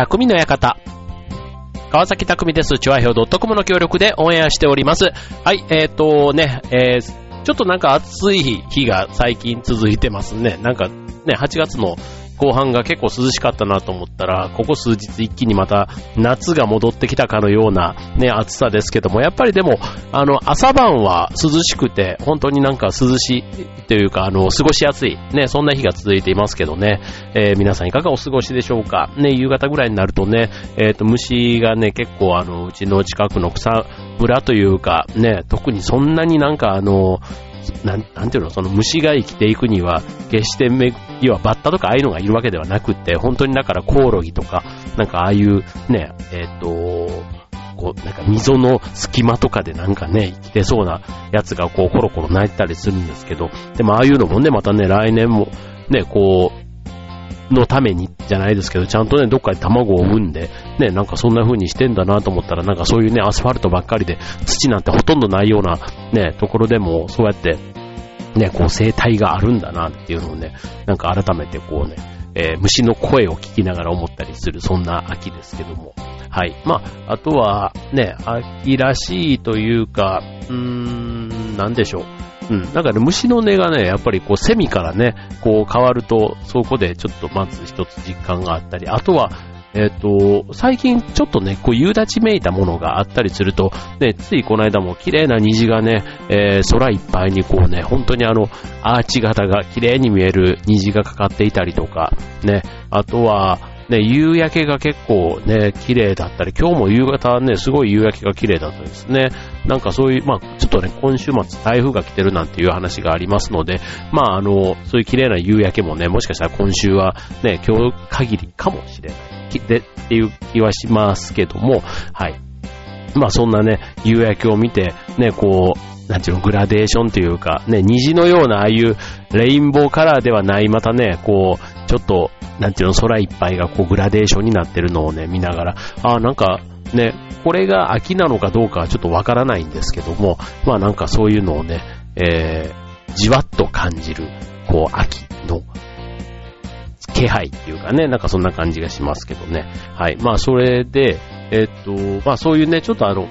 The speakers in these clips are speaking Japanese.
匠の館。川崎匠です。チュアヒョウ .com の協力でオンエアしております。はい、えっ、ー、とね、えー、ちょっとなんか暑い日が最近続いてますね。なんかね、8月の後半が結構涼しかったなと思ったら、ここ数日一気にまた夏が戻ってきたかのようなね、暑さですけども、やっぱりでも、あの、朝晩は涼しくて、本当になんか涼しいというか、あの、過ごしやすい、ね、そんな日が続いていますけどね、えー、皆さんいかがお過ごしでしょうか。ね、夕方ぐらいになるとね、えっ、ー、と、虫がね、結構あの、うちの近くの草むらというか、ね、特にそんなになんかあの、なん、なんていうの、その虫が生きていくには、決してめ、要はバッタとかああいうのがいるわけではなくって、本当にだからコオロギとか、なんかああいうね、えっ、ー、と、こう、なんか溝の隙間とかでなんかね、生きてそうなやつがこうコロコロ泣いたりするんですけど、でもああいうのもね、またね、来年もね、こう、のためにじゃないですけど、ちゃんとね、どっかで卵を産んで、ね、なんかそんな風にしてんだなと思ったら、なんかそういうね、アスファルトばっかりで、土なんてほとんどないような、ね、ところでも、そうやって、ね、こう生態があるんだなっていうのをね、なんか改めてこうね、えー、虫の声を聞きながら思ったりする、そんな秋ですけども。はい。まあ、あとは、ね、秋らしいというか、うーん、なんでしょう。うん。なんかね、虫の音がね、やっぱりこう、セミからね、こう変わると、そこでちょっとまず一つ実感があったり、あとは、えっ、ー、と、最近ちょっとね、こう、夕立めいたものがあったりすると、ね、ついこの間も綺麗な虹がね、えー、空いっぱいにこうね、本当にあの、アーチ型が綺麗に見える虹がかかっていたりとか、ね、あとは、ね、夕焼けが結構ね、綺麗だったり、今日も夕方ね、すごい夕焼けが綺麗だったですね。なんかそういう、まあちょっとね、今週末台風が来てるなんていう話がありますので、まああの、そういう綺麗な夕焼けもね、もしかしたら今週はね、今日限りかもしれない。で、っていう気はしますけども、はい。まあそんなね、夕焼けを見て、ね、こう、なんていうの、グラデーションというか、ね、虹のようなああいうレインボーカラーではない、またね、こう、ちょっとなんていうの、空いっぱいがこうグラデーションになってるのをね、見ながら、ああ、なんかね、これが秋なのかどうかはちょっとわからないんですけども、まあなんかそういうのをね、えー、じわっと感じる、こう、秋の気配っていうかね、なんかそんな感じがしますけどね。はい。まあそれで、えー、っと、まあそういうね、ちょっとあの、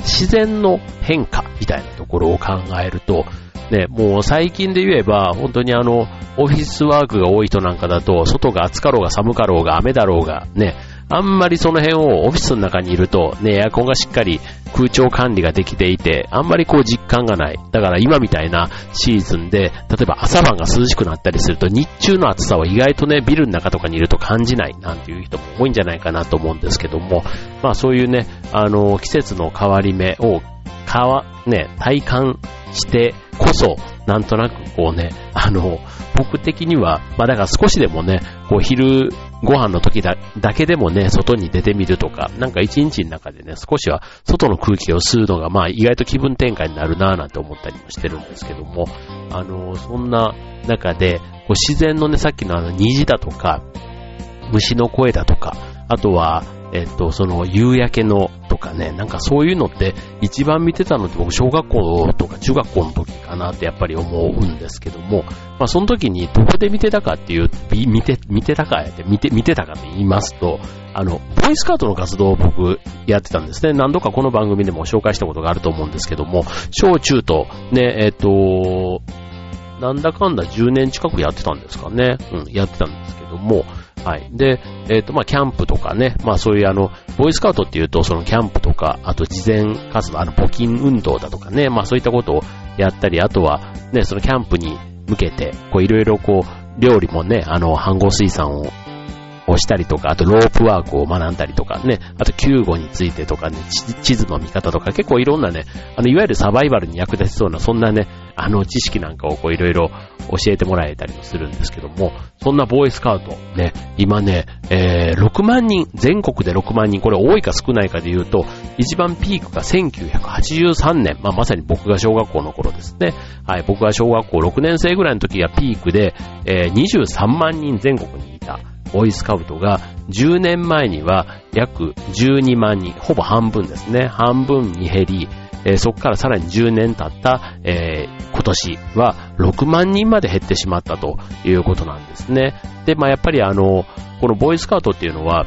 自然の変化みたいなところを考えると、ね、もう最近で言えば、本当にあの、オフィスワークが多い人なんかだと、外が暑かろうが寒かろうが雨だろうが、ね、あんまりその辺をオフィスの中にいると、ね、エアコンがしっかり空調管理ができていて、あんまりこう実感がない。だから今みたいなシーズンで、例えば朝晩が涼しくなったりすると、日中の暑さを意外とね、ビルの中とかにいると感じないなんていう人も多いんじゃないかなと思うんですけども、まあそういうね、あの、季節の変わり目を、かわ、ね、体感してこそ、なんとなくこうね、あの、僕的には、まあだから少しでもね、こう昼ご飯の時だだけでもね、外に出てみるとか、なんか一日の中でね、少しは外の空気を吸うのが、まあ意外と気分転換になるなぁなんて思ったりもしてるんですけども、あの、そんな中で、こう自然のね、さっきのあの虹だとか、虫の声だとか、あとは、えっと、その夕焼けのとかね、なんかそういうのって一番見てたのって僕小学校とか中学校の時かなってやっぱり思うんですけども、まあその時にどこで見てたかっていう、見て、見てたかって、見て、見てたかって言いますと、あの、ボイスカートの活動を僕やってたんですね。何度かこの番組でも紹介したことがあると思うんですけども、小中とね、えっと、なんだかんだ10年近くやってたんですかね。うん、やってたんですけども、はい。で、えっ、ー、と、まあ、キャンプとかね、まあ、そういうあの、ボーイスカウトっていうと、そのキャンプとか、あと事前活動、あの、募金運動だとかね、まあ、そういったことをやったり、あとは、ね、そのキャンプに向けて、こう、いろいろこう、料理もね、あの、飯合水産ををしたりとか、あとロープワークを学んだりとかね、あと救護についてとかね、地図の見方とか結構いろんなね、あの、いわゆるサバイバルに役立ちそうな、そんなね、あの知識なんかをこういろいろ教えてもらえたりもするんですけども、そんなボーイスカウト、ね、今ね、えー、6万人、全国で6万人、これ多いか少ないかで言うと、一番ピークが1983年、まあ、まさに僕が小学校の頃ですね。はい、僕が小学校6年生ぐらいの時がピークで、えー、23万人全国にいた。ボーイスカウトが10年前には約12万人、ほぼ半分ですね。半分に減り、えー、そこからさらに10年経った、えー、今年は6万人まで減ってしまったということなんですね。で、まあやっぱりあの、このボーイスカウトっていうのは、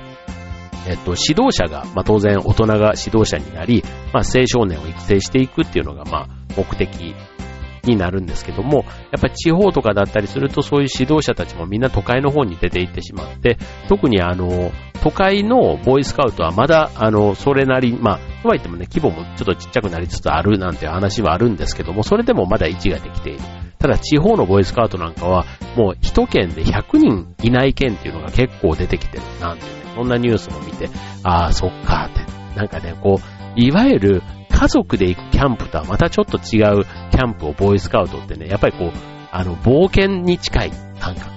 えっと、指導者が、まあ、当然大人が指導者になり、まあ、青少年を育成していくっていうのが、まあ、目的になるんですけども、やっぱり地方とかだったりするとそういう指導者たちもみんな都会の方に出て行ってしまって、特にあの、都会のボーイスカウトはまだ、あの、それなり、まあ、とはいってもね、規模もちょっとちっちゃくなりつつあるなんて話はあるんですけども、それでもまだ位置ができている。ただ地方のボーイスカウトなんかは、もう一県で100人いない県っていうのが結構出てきてるなんていうね、そんなニュースも見て、ああ、そっかって。なんかね、こう、いわゆる家族で行くキャンプとはまたちょっと違うキャンプをボーイスカウトってね、やっぱりこう、あの、冒険に近い感覚。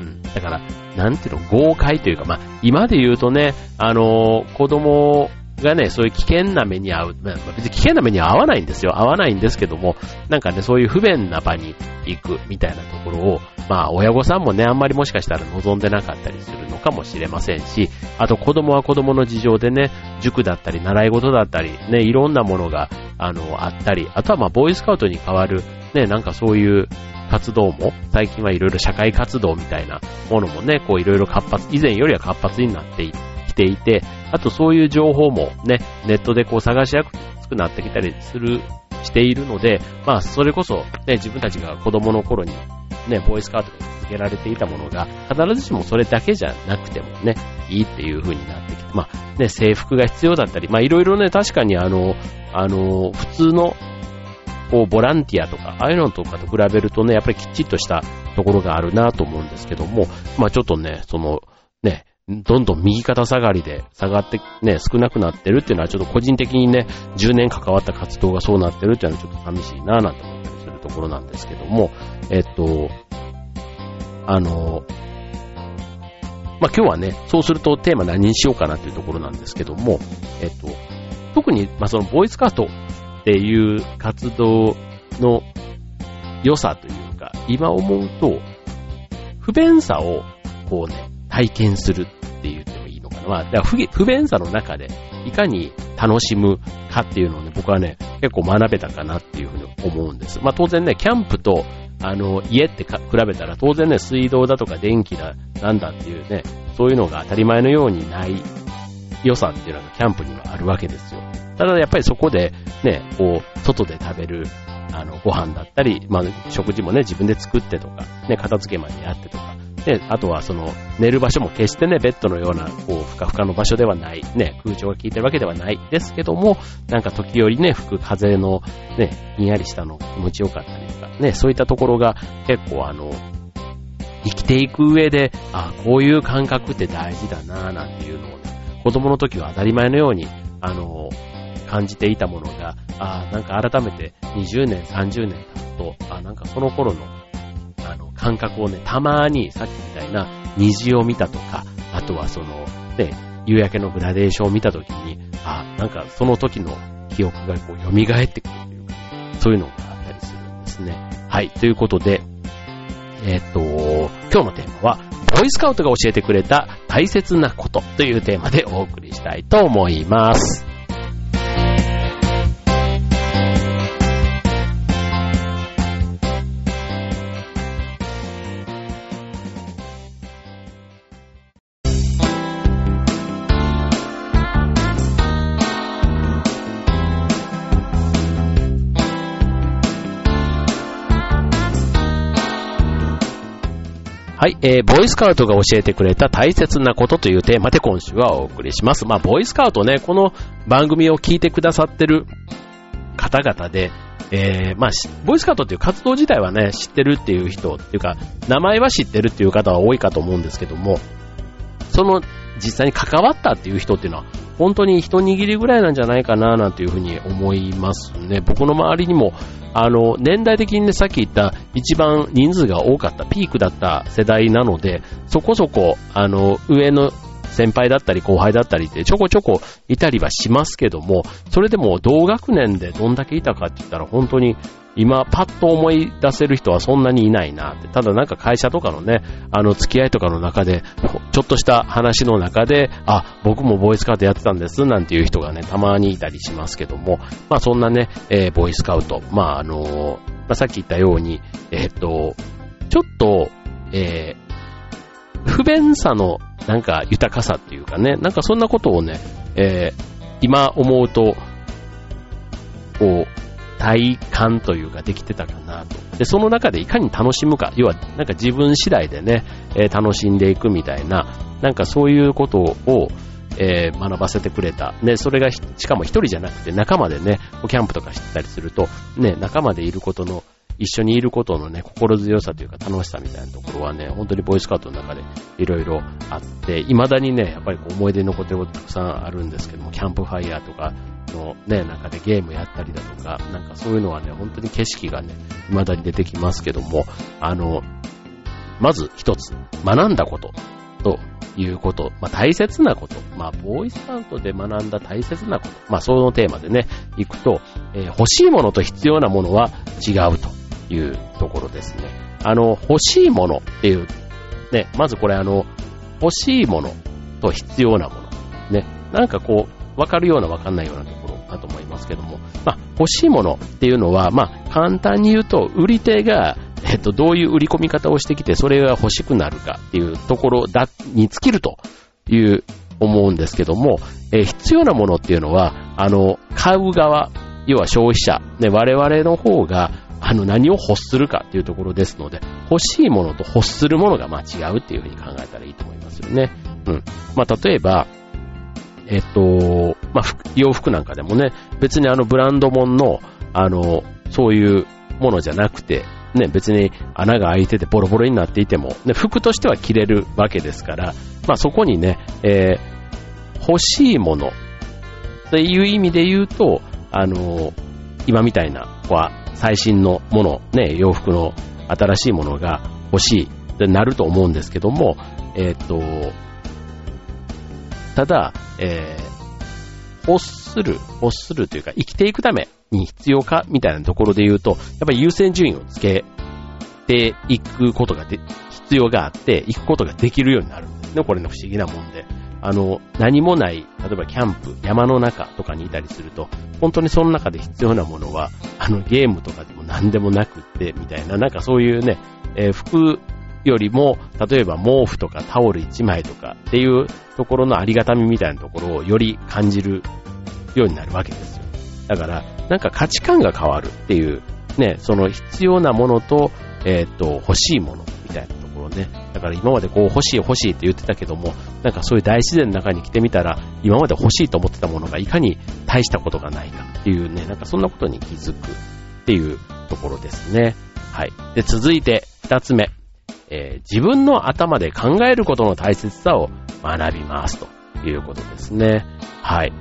うん。だから、なんていうの、豪快というか、まあ、今で言うとね、あの子供がね、そういう危険な目に遭う、まあ、別に危険な目には遭わないんですよ。遭わないんですけども、なんかね、そういう不便な場に行くみたいなところを、まあ、親御さんもね、あんまりもしかしたら望んでなかったりするのかもしれませんし、あと子供は子供の事情でね、塾だったり、習い事だったり、ね、いろんなものが、あの、あったり、あとはまあ、ボーイスカウトに代わる、ね、なんかそういう活動も、最近はいろいろ社会活動みたいなものもね、こういろいろ活発、以前よりは活発になってきていて、あとそういう情報もね、ネットでこう探しやすくなってきたりする、しているので、まあそれこそね、自分たちが子供の頃にね、ボーイスカートで続けられていたものが、必ずしもそれだけじゃなくてもね、いいっていう風になってきて、まあね、制服が必要だったり、まあいろいろね、確かにあの、あの、普通の、こう、ボランティアとか、ああいうのとかと比べるとね、やっぱりきっちりとしたところがあるなと思うんですけども、まあちょっとね、その、どんどん右肩下がりで下がってね、少なくなってるっていうのはちょっと個人的にね、10年関わった活動がそうなってるっていうのはちょっと寂しいなぁなんて思ったりするところなんですけども、えっと、あの、まあ、今日はね、そうするとテーマ何にしようかなというところなんですけども、えっと、特に、ま、そのボーイスカートっていう活動の良さというか、今思うと、不便さをこうね、体験するって言ってもいいのかな。まあ、だから不不便さの中で、いかに楽しむかっていうのをね、僕はね、結構学べたかなっていうふうに思うんです。まあ当然ね、キャンプとあの、家って比べたら当然ね、水道だとか電気だ、なんだっていうね、そういうのが当たり前のようにない良さっていうのがキャンプにはあるわけですよ。ただやっぱりそこでね、こう、外で食べる、あの、ご飯だったり、まあ、食事もね、自分で作ってとか、ね、片付けまでやってとか、で、あとはその、寝る場所も決してね、ベッドのような、こう、ふかふかの場所ではない、ね、空調が効いてるわけではないですけども、なんか時折ね、吹く風の、ね、ひんやりしたの気持ちよかったりとか、ね、そういったところが結構あの、生きていく上で、あこういう感覚って大事だなぁなんていうのをね、子供の時は当たり前のように、あの、感じていたものが、あなんか改めて20年、30年経つと、あなんかその頃の、感覚をね、たまに、さっきみたいな虹を見たとか、あとはその、ね、夕焼けのグラデーションを見たときに、あ、なんかその時の記憶がこう蘇ってくるというか、そういうのがあったりするんですね。はい、ということで、えっ、と、今日のテーマは、ボイスカウトが教えてくれた大切なことというテーマでお送りしたいと思います。はい、えー、ボーイスカウトが教えてくれた大切なことというテーマで今週はお送りします。まあ、ボーイスカウトね、この番組を聞いてくださってる方々で、えー、まあ、ボーイスカウトっていう活動自体はね、知ってるっていう人っていうか、名前は知ってるっていう方は多いかと思うんですけども、その実際に関わったっていう人っていうのは、本当に一握りぐらいなんじゃないかななんていうふうに思いますね。僕の周りにも、あの、年代的にね、さっき言った一番人数が多かった、ピークだった世代なので、そこそこ、あの、上の先輩だったり後輩だったりってちょこちょこいたりはしますけども、それでも同学年でどんだけいたかって言ったら本当に今パッと思い出せる人はそんなにいないなって。ただなんか会社とかのね、あの付き合いとかの中で、ちょっとした話の中で、あ、僕もボーイスカウトやってたんですなんていう人がね、たまにいたりしますけども、まあそんなね、えー、ボーイスカウト、まああのまあ、さっき言ったように、えー、っと、ちょっと、えー、不便さのなんか豊かさっていうかね、なんかそんなことをね、えー、今思うと、こう、体感というかできてたかなと。で、その中でいかに楽しむか、要はなんか自分次第でね、えー、楽しんでいくみたいな、なんかそういうことを、えー、学ばせてくれた。で、それがしかも一人じゃなくて仲間でね、キャンプとかしてたりすると、ね、仲間でいることの一緒にいることのね、心強さというか楽しさみたいなところはね、本当にボイスカウトの中でいろいろあって、未だにね、やっぱりこう思い出に残ってることたくさんあるんですけども、キャンプファイヤーとかのね、中でゲームやったりだとか、なんかそういうのはね、本当に景色がね、未だに出てきますけども、あの、まず一つ、学んだことということ、まあ、大切なこと、まあ、ボーイスカウトで学んだ大切なこと、まあ、そのテーマでね、行くと、えー、欲しいものと必要なものは違うと。いうところですね。あの、欲しいものっていう、ね、まずこれあの、欲しいものと必要なもの。ね、なんかこう、わかるようなわかんないようなところだと思いますけども、まあ、欲しいものっていうのは、まあ、簡単に言うと、売り手が、えっと、どういう売り込み方をしてきて、それが欲しくなるかっていうところだ、に尽きるという思うんですけども、え、必要なものっていうのは、あの、買う側、要は消費者、ね、我々の方が、あの、何を欲するかっていうところですので、欲しいものと欲するものがまあ違うっていうふうに考えたらいいと思いますよね。うん。まあ、例えば、えっと、まあ、洋服なんかでもね、別にあのブランド物の、あの、そういうものじゃなくて、ね、別に穴が開いててボロボロになっていても、ね、服としては着れるわけですから、まあそこにね、えー、欲しいものっていう意味で言うと、あの、今みたいな、こう、最新のもの、ね、洋服の新しいものが欲しいってなると思うんですけども、えっ、ー、と、ただ、えー、欲する、欲するというか、生きていくために必要かみたいなところで言うと、やっぱり優先順位をつけていくことがで、必要があって、行くことができるようになるんですね。これの不思議なもんで。あの、何もない、例えばキャンプ、山の中とかにいたりすると、本当にその中で必要なものは、あの、ゲームとかでも何でもなくって、みたいな、なんかそういうね、えー、服よりも、例えば毛布とかタオル1枚とかっていうところのありがたみみたいなところをより感じるようになるわけですよ。だから、なんか価値観が変わるっていう、ね、その必要なものと、えっ、と、欲しいもの。だから今までこう欲しい欲しいって言ってたけども、なんかそういう大自然の中に来てみたら、今まで欲しいと思ってたものがいかに大したことがないかっていうね、なんかそんなことに気づくっていうところですね。はい。で、続いて二つ目。えー、自分の頭で考えることの大切さを学びますということですね。はい。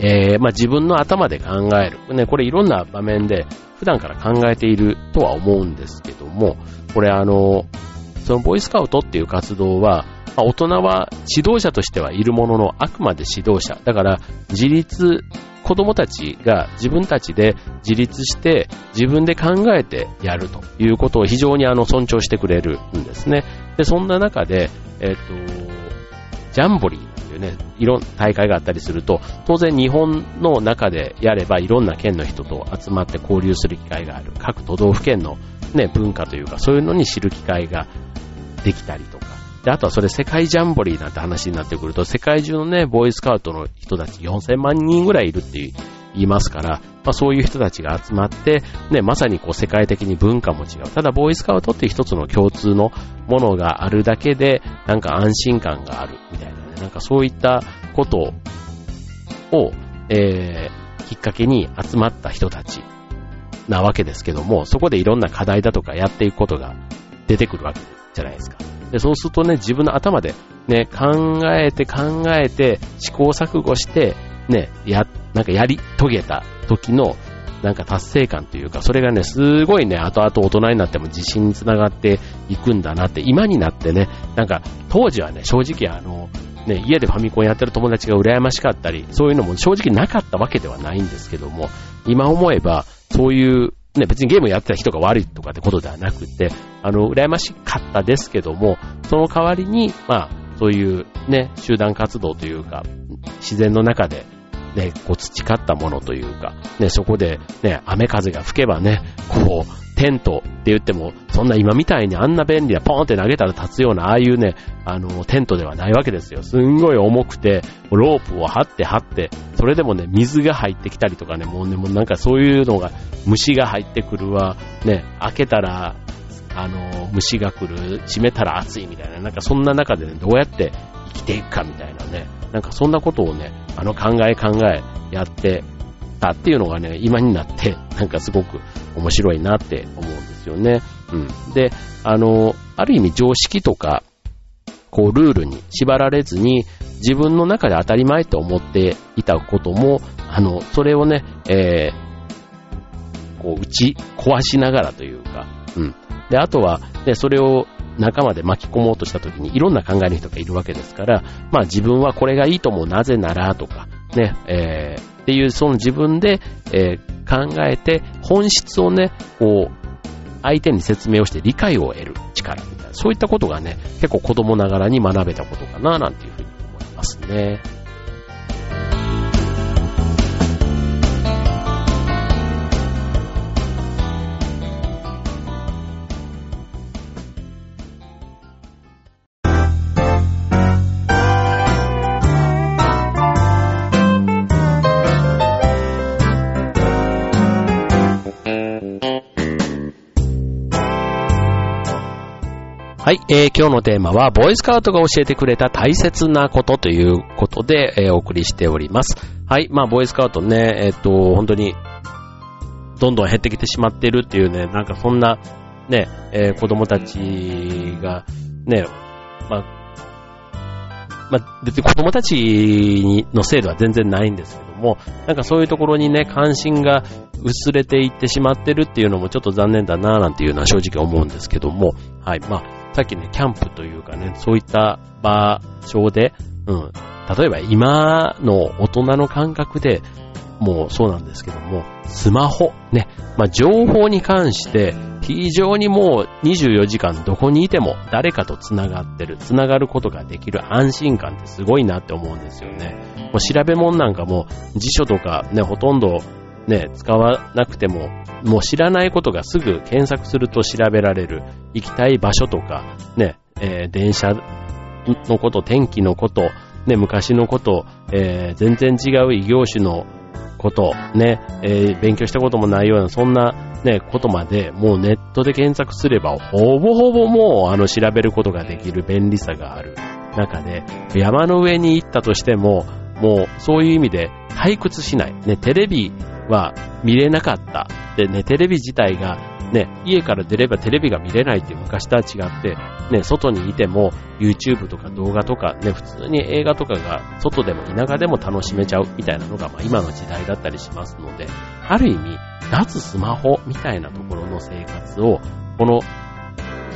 えー、まあ、自分の頭で考える。ね、これいろんな場面で普段から考えているとは思うんですけども、これあの、そのボーイスカウトっていう活動は、まあ、大人は指導者としてはいるものの、あくまで指導者。だから、自立、子供たちが自分たちで自立して自分で考えてやるということを非常にあの尊重してくれるんですね。で、そんな中で、えっ、と、ジャンボリーいうね、いろんな、大会があったりすると、当然日本の中でやればいろんな県の人と集まって交流する機会がある。各都道府県のね、文化というか、そういうのに知る機会ができたりとか。で、あとはそれ世界ジャンボリーなんて話になってくると、世界中のね、ボーイスカウトの人たち4000万人ぐらいいるって言いますから、まあそういう人たちが集まって、ね、まさにこう世界的に文化も違う。ただボーイスカウトって一つの共通のものがあるだけで、なんか安心感があるみたいなね、なんかそういったことを、えー、きっかけに集まった人たちなわけですけども、そこでいろんな課題だとかやっていくことが出てくるわけじゃないですか。で、そうするとね、自分の頭でね、考えて考えて、試行錯誤して、ね、や、なんかやり遂げた時の、なんか達成感というか、それがね、すごいね、後々大人になっても自信につながっていくんだなって、今になってね、なんか、当時はね、正直あの、ね、家でファミコンやってる友達が羨ましかったり、そういうのも正直なかったわけではないんですけども、今思えば、そういう、ね、別にゲームやってた人が悪いとかってことではなくて、あの、羨ましかったですけども、その代わりに、まあ、そういうね、集団活動というか、自然の中で、ね、こう培ったものというか、ね、そこでね、雨風が吹けばね、こう、テントって言っても、そんな今みたいにあんな便利なポーンって投げたら立つような、ああいうね、あの、テントではないわけですよ。すんごい重くて、ロープを張って張って、それでもね、水が入ってきたりとかね、もうね、もうなんかそういうのが、虫が入ってくるわ、ね、開けたら、あの、虫が来る、閉めたら暑いみたいな、なんかそんな中でね、どうやって生きていくかみたいなね、なんかそんなことをね、あの考え考えやってたっていうのがね、今になって、なんかすごく面白いなって思うんですよね。うん。で、あの、ある意味常識とか、こう、ルールに縛られずに、自分の中で当たり前と思っていたことも、あの、それをね、えー、こう、打ち壊しながらというか、うん。で、あとは、ね、それを仲間で巻き込もうとした時にいろんな考えの人がいるわけですから、まあ自分はこれがいいと思う、なぜならとか、ね、えー、っていう、その自分で、えー、考えて、本質をね、こう、相手に説明をして理解を得る力みたいな、そういったことがね、結構子供ながらに学べたことかな、なんていうふうに思いますね。えー、今日のテーマは、ボーイスカウトが教えてくれた大切なことということで、えー、お送りしております。はい、まあ、ボーイスカウトね、えっ、と、本当に、どんどん減ってきてしまってるっていうね、なんかそんな、ね、えー、子供たちが、ね、まあ、まあ、別に子供たちのせいでは全然ないんですけども、なんかそういうところにね、関心が薄れていってしまってるっていうのもちょっと残念だななんていうのは正直思うんですけども、はい、まあ、さっきね、キャンプというかね、そういった場所で、うん、例えば今の大人の感覚で、もうそうなんですけども、スマホ、ね、まあ、情報に関して非常にもう24時間どこにいても誰かと繋がってる、繋がることができる安心感ってすごいなって思うんですよね。もう調べ物なんかも辞書とかね、ほとんどね、使わなくても、もう知らないことがすぐ検索すると調べられる、行きたい場所とか、ね、えー、電車のこと、天気のこと、ね、昔のこと、えー、全然違う異業種のこと、ね、えー、勉強したこともないような、そんな、ね、ことまで、もうネットで検索すれば、ほぼほぼもう、あの、調べることができる便利さがある中で、山の上に行ったとしても、もう、そういう意味で、退屈しない。ね、テレビは見れなかった。でね、テレビ自体がね、家から出ればテレビが見れないっていう昔とは違って、ね、外にいても YouTube とか動画とかね、普通に映画とかが外でも田舎でも楽しめちゃうみたいなのが、まあ、今の時代だったりしますので、ある意味、脱スマホみたいなところの生活を、この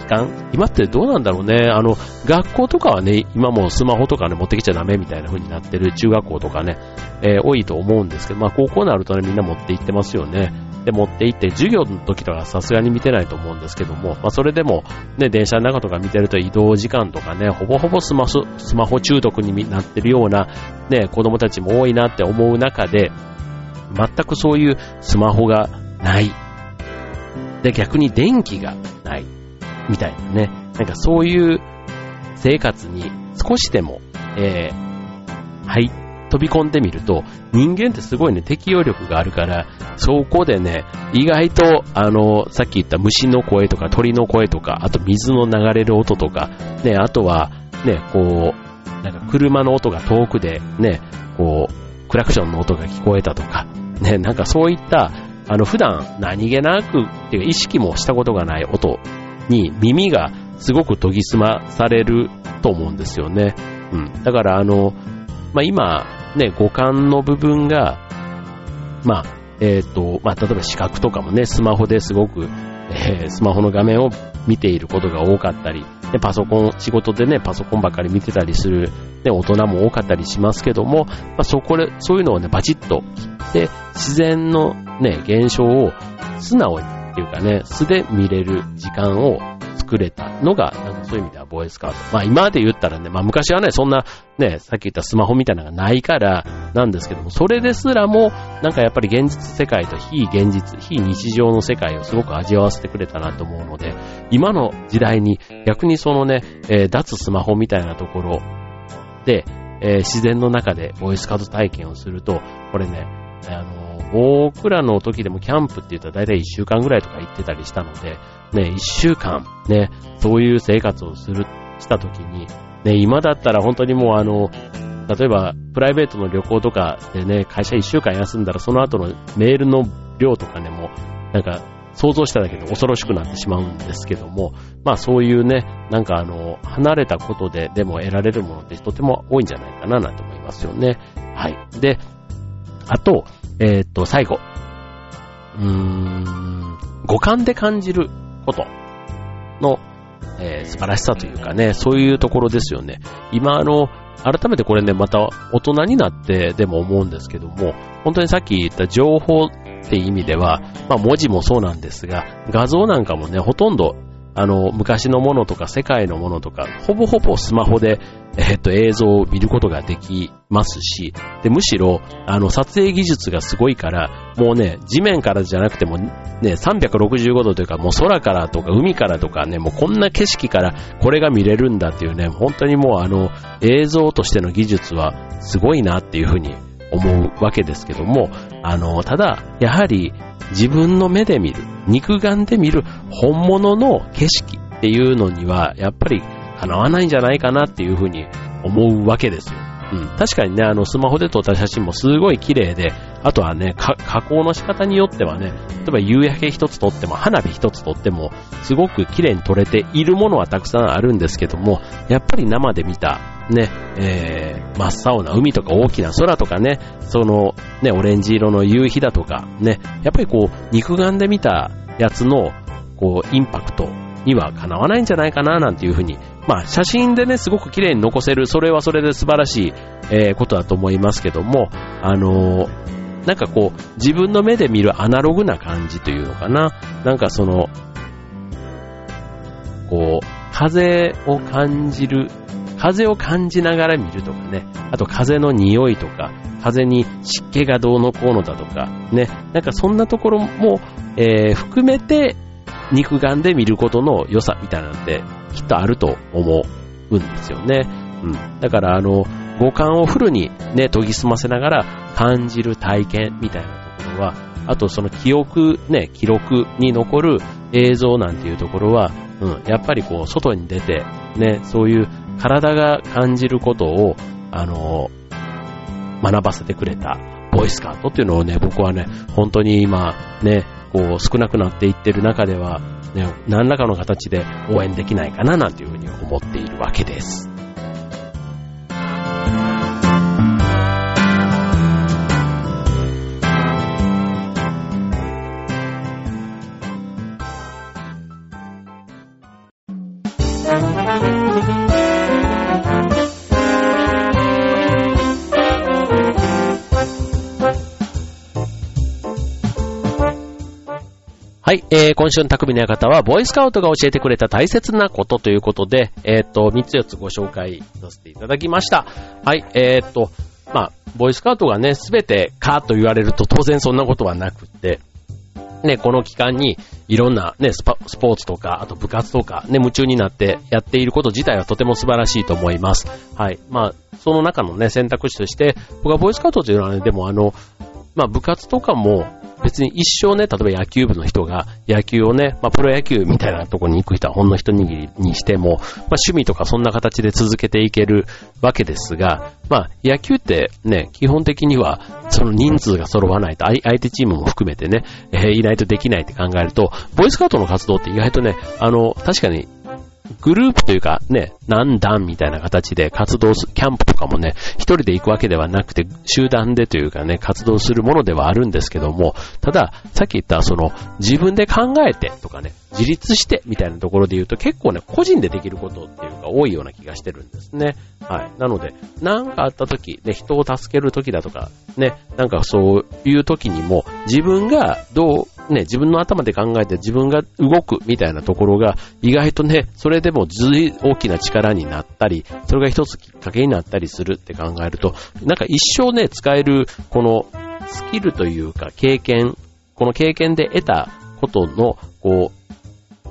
間？今ってどうなんだろうね。あの、学校とかはね、今もスマホとかね、持ってきちゃダメみたいな風になってる中学校とかね、えー、多いと思うんですけど、まあ高校になるとね、みんな持って行ってますよね。で、持って行って、授業の時とかさすがに見てないと思うんですけども、まあそれでも、ね、電車の中とか見てると移動時間とかね、ほぼほぼスマホ、スマホ中毒になってるような、ね、子供たちも多いなって思う中で、全くそういうスマホがない。で、逆に電気がない。みたいなね。なんかそういう生活に少しでも、えー、はい、飛び込んでみると、人間ってすごいね、適応力があるから、そこでね、意外と、あの、さっき言った虫の声とか鳥の声とか、あと水の流れる音とか、ね、あとは、ね、こう、なんか車の音が遠くで、ね、こう、クラクションの音が聞こえたとか、ね、なんかそういった、あの、普段何気なく、っていうか意識もしたことがない音に耳がすごく研ぎ澄まされると思うんですよね。うん。だからあの、まあ、今、ね、五感の部分が、まあ、えっ、ー、と、まあ、例えば視覚とかもね、スマホですごく、えー、スマホの画面を見ていることが多かったり、でパソコン、仕事でね、パソコンばっかり見てたりする、ね、大人も多かったりしますけども、まあ、そこで、そういうのをね、バチッと切って、自然のね、現象を素直にっていうかね、素で見れる時間を作れたのが、なんかそういう意味ではボーイスカウト。まあ今まで言ったらね、まあ昔はね、そんなね、さっき言ったスマホみたいなのがないからなんですけども、それですらも、なんかやっぱり現実世界と非現実、非日常の世界をすごく味わわせてくれたなと思うので、今の時代に逆にそのね、えー、脱スマホみたいなところで、えー、自然の中でボイスカウト体験をすると、これね、あの、僕らの時でもキャンプって言ったら大体1週間ぐらいとか行ってたりしたので、ね、1週間、ね、そういう生活をする、した時に、ね、今だったら本当にもうあの、例えば、プライベートの旅行とかでね、会社1週間休んだらその後のメールの量とかね、もう、なんか、想像しただけで恐ろしくなってしまうんですけども、まあそういうね、なんかあの、離れたことででも得られるものってとても多いんじゃないかななんて思いますよね。はい。で、あと、えー、っと、最後。うーん、五感で感じることの、えー、素晴らしさというかね、そういうところですよね。今あの、改めてこれね、また大人になってでも思うんですけども、本当にさっき言った情報って意味では、まあ文字もそうなんですが、画像なんかもね、ほとんどあの、昔のものとか世界のものとか、ほぼほぼスマホで、えっと、映像を見ることができますし、で、むしろ、あの、撮影技術がすごいから、もうね、地面からじゃなくても、ね、365度というか、もう空からとか海からとかね、もうこんな景色からこれが見れるんだっていうね、本当にもうあの、映像としての技術はすごいなっていうふうに思うわけですけども、あの、ただ、やはり自分の目で見る、肉眼で見る本物の景色っていうのには、やっぱり叶わないんじゃないかなっていうふうに思うわけですよ。うん、確かにね、あの、スマホで撮った写真もすごい綺麗で、あとはね、加工の仕方によってはね、例えば夕焼け一つ撮っても、花火一つ撮っても、すごく綺麗に撮れているものはたくさんあるんですけども、やっぱり生で見た、ね、えー、真っ青な海とか大きな空とかね、その、ね、オレンジ色の夕日だとか、ね、やっぱりこう、肉眼で見たやつの、こう、インパクトにはかなわないんじゃないかな、なんていうふうにまあ、写真でね、すごく綺麗に残せる、それはそれで素晴らしい、えー、ことだと思いますけども、あのー、なんかこう、自分の目で見るアナログな感じというのかな。なんかその、こう、風を感じる、風を感じながら見るとかね、あと風の匂いとか、風に湿気がどうのこうのだとか、ね、なんかそんなところも、えー、含めて、肉眼で見ることの良さみたいなのってきっとあると思うんですよね。うん。だからあの、五感をフルにね、研ぎ澄ませながら感じる体験みたいなところは、あとその記憶、ね、記録に残る映像なんていうところは、うん、やっぱりこう、外に出て、ね、そういう体が感じることを、あの、学ばせてくれたボイスカートっていうのをね、僕はね、本当に今、ね、こう、少なくなっていってる中では、ね、何らかの形で応援できないかななんていうふうに思っているわけです。はい、えー、今週の匠の館は、ボイスカウトが教えてくれた大切なことということで、えっ、ー、と、3つ4つご紹介させていただきました。はい、えっ、ー、と、まあ、ボイスカウトがね、すべてかと言われると当然そんなことはなくて、ね、この期間にいろんなね、スポーツとか、あと部活とか、ね、夢中になってやっていること自体はとても素晴らしいと思います。はい。まあ、その中のね、選択肢として、僕はボイスカウトというのはね、でもあの、まあ部活とかも、別に一生ね、例えば野球部の人が野球をね、まあプロ野球みたいなところに行く人はほんの一握りにしても、まあ趣味とかそんな形で続けていけるわけですが、まあ野球ってね、基本的にはその人数が揃わないと、相手チームも含めてね、えー、いないとできないって考えると、ボイスカートの活動って意外とね、あの、確かにグループというかね、何段みたいな形で活動す、キャンプとかもね、一人で行くわけではなくて、集団でというかね、活動するものではあるんですけども、ただ、さっき言ったその、自分で考えてとかね、自立してみたいなところで言うと結構ね、個人でできることっていうのが多いような気がしてるんですね。はい。なので、なんかあった時、ね、人を助ける時だとか、ね、なんかそういう時にも、自分がどうね、自分の頭で考えて自分が動くみたいなところが、意外とね、それでもずい大きな力になったり、それが一つきっかけになったりするって考えると、なんか一生ね、使える、この、スキルというか経験、この経験で得たことの、こう、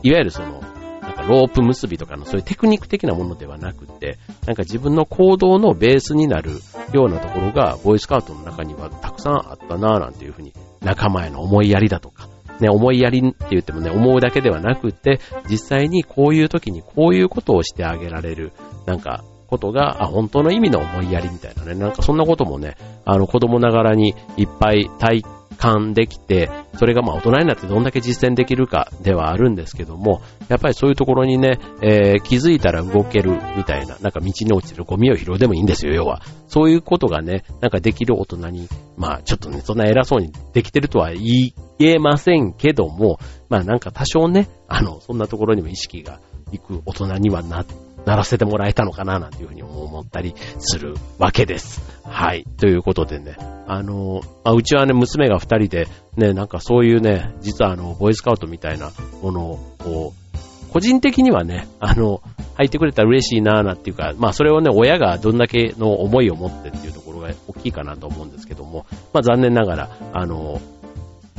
いわゆるその、なんかロープ結びとかのそういうテクニック的なものではなくて、なんか自分の行動のベースになるようなところが、ボーイスカウトの中にはたくさんあったなぁなんていうふうに、仲間への思いやりだとか、ね、思いやりって言ってもね、思うだけではなくて、実際にこういう時にこういうことをしてあげられる、なんか、ことが、あ、本当の意味の思いやりみたいなね、なんかそんなこともね、あの子供ながらにいっぱい体感できて、それがまあ大人になってどんだけ実践できるかではあるんですけども、やっぱりそういうところにね、えー、気づいたら動けるみたいな、なんか道に落ちてるゴミを拾うでもいいんですよ、要は。そういうことがね、なんかできる大人に、まあちょっとね、そんな偉そうにできてるとは言えませんけども、まあなんか多少ね、あの、そんなところにも意識がいく大人にはなって、ならせてもらえたのかななんていうふうに思ったりするわけです。はい。ということでね、あの、まあ、うちはね、娘が二人で、ね、なんかそういうね、実はあの、ボーイスカウトみたいなものを、こう、個人的にはね、あの、入ってくれたら嬉しいなーなっていうか、まあそれをね、親がどんだけの思いを持ってっていうところが大きいかなと思うんですけども、まあ残念ながら、あの、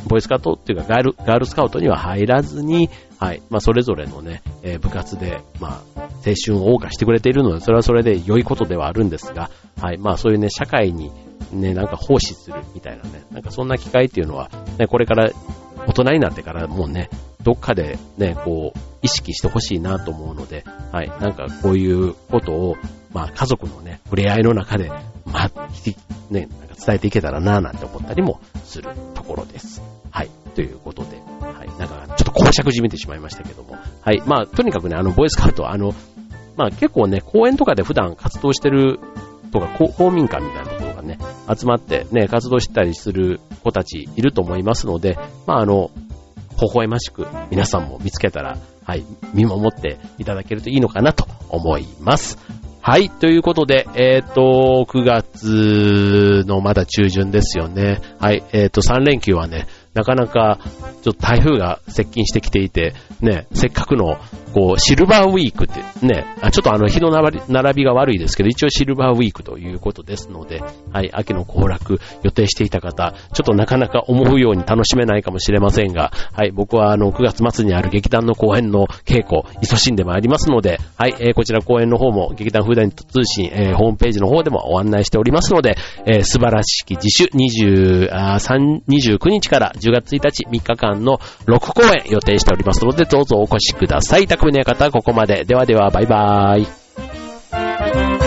ボイスカウトっていうかガール、ガールスカウトには入らずに、はい、まあそれぞれのね、えー、部活で、まあ青春を謳歌してくれているので、それはそれで良いことではあるんですが、はい、まあそういうね、社会にね、なんか奉仕するみたいなね、なんかそんな機会っていうのは、ね、これから大人になってからもうね、どっかでね、こう、意識してほしいなと思うので、はい、なんかこういうことを、まあ家族のね、触れ合いの中で、まあ、ね、なんか伝えていけたらななんて思ったりもするところです。はい、ということで、はい、なんかちょっと公爵じめてしまいましたけども、はい、まあとにかくね、あの、ボイスカウト、あの、まあ結構ね、公園とかで普段活動してるとか、公民館みたいなところがね、集まってね、活動したりする子たちいると思いますので、まああの、微笑ましく皆さんも見つけたら、はい、見守っていただけるといいのかなと思います。はい、ということで、えっ、ー、と、9月のまだ中旬ですよね。はい、えっ、ー、と、3連休はね、なかなか、ちょっと台風が接近してきていて、ね、せっかくのこう、シルバーウィークってね、ちょっとあの日の並びが悪いですけど、一応シルバーウィークということですので、はい、秋の行楽予定していた方、ちょっとなかなか思うように楽しめないかもしれませんが、はい、僕はあの9月末にある劇団の公演の稽古、勤しんでまいりますので、はい、こちら公演の方も劇団フーダニット通信、ホームページの方でもご案内しておりますので、素晴らしき自主20あ29日から10月1日3日間の6公演予定しておりますので、どうぞお越しください。匠の館ここまで。ではでは、バイバーイ。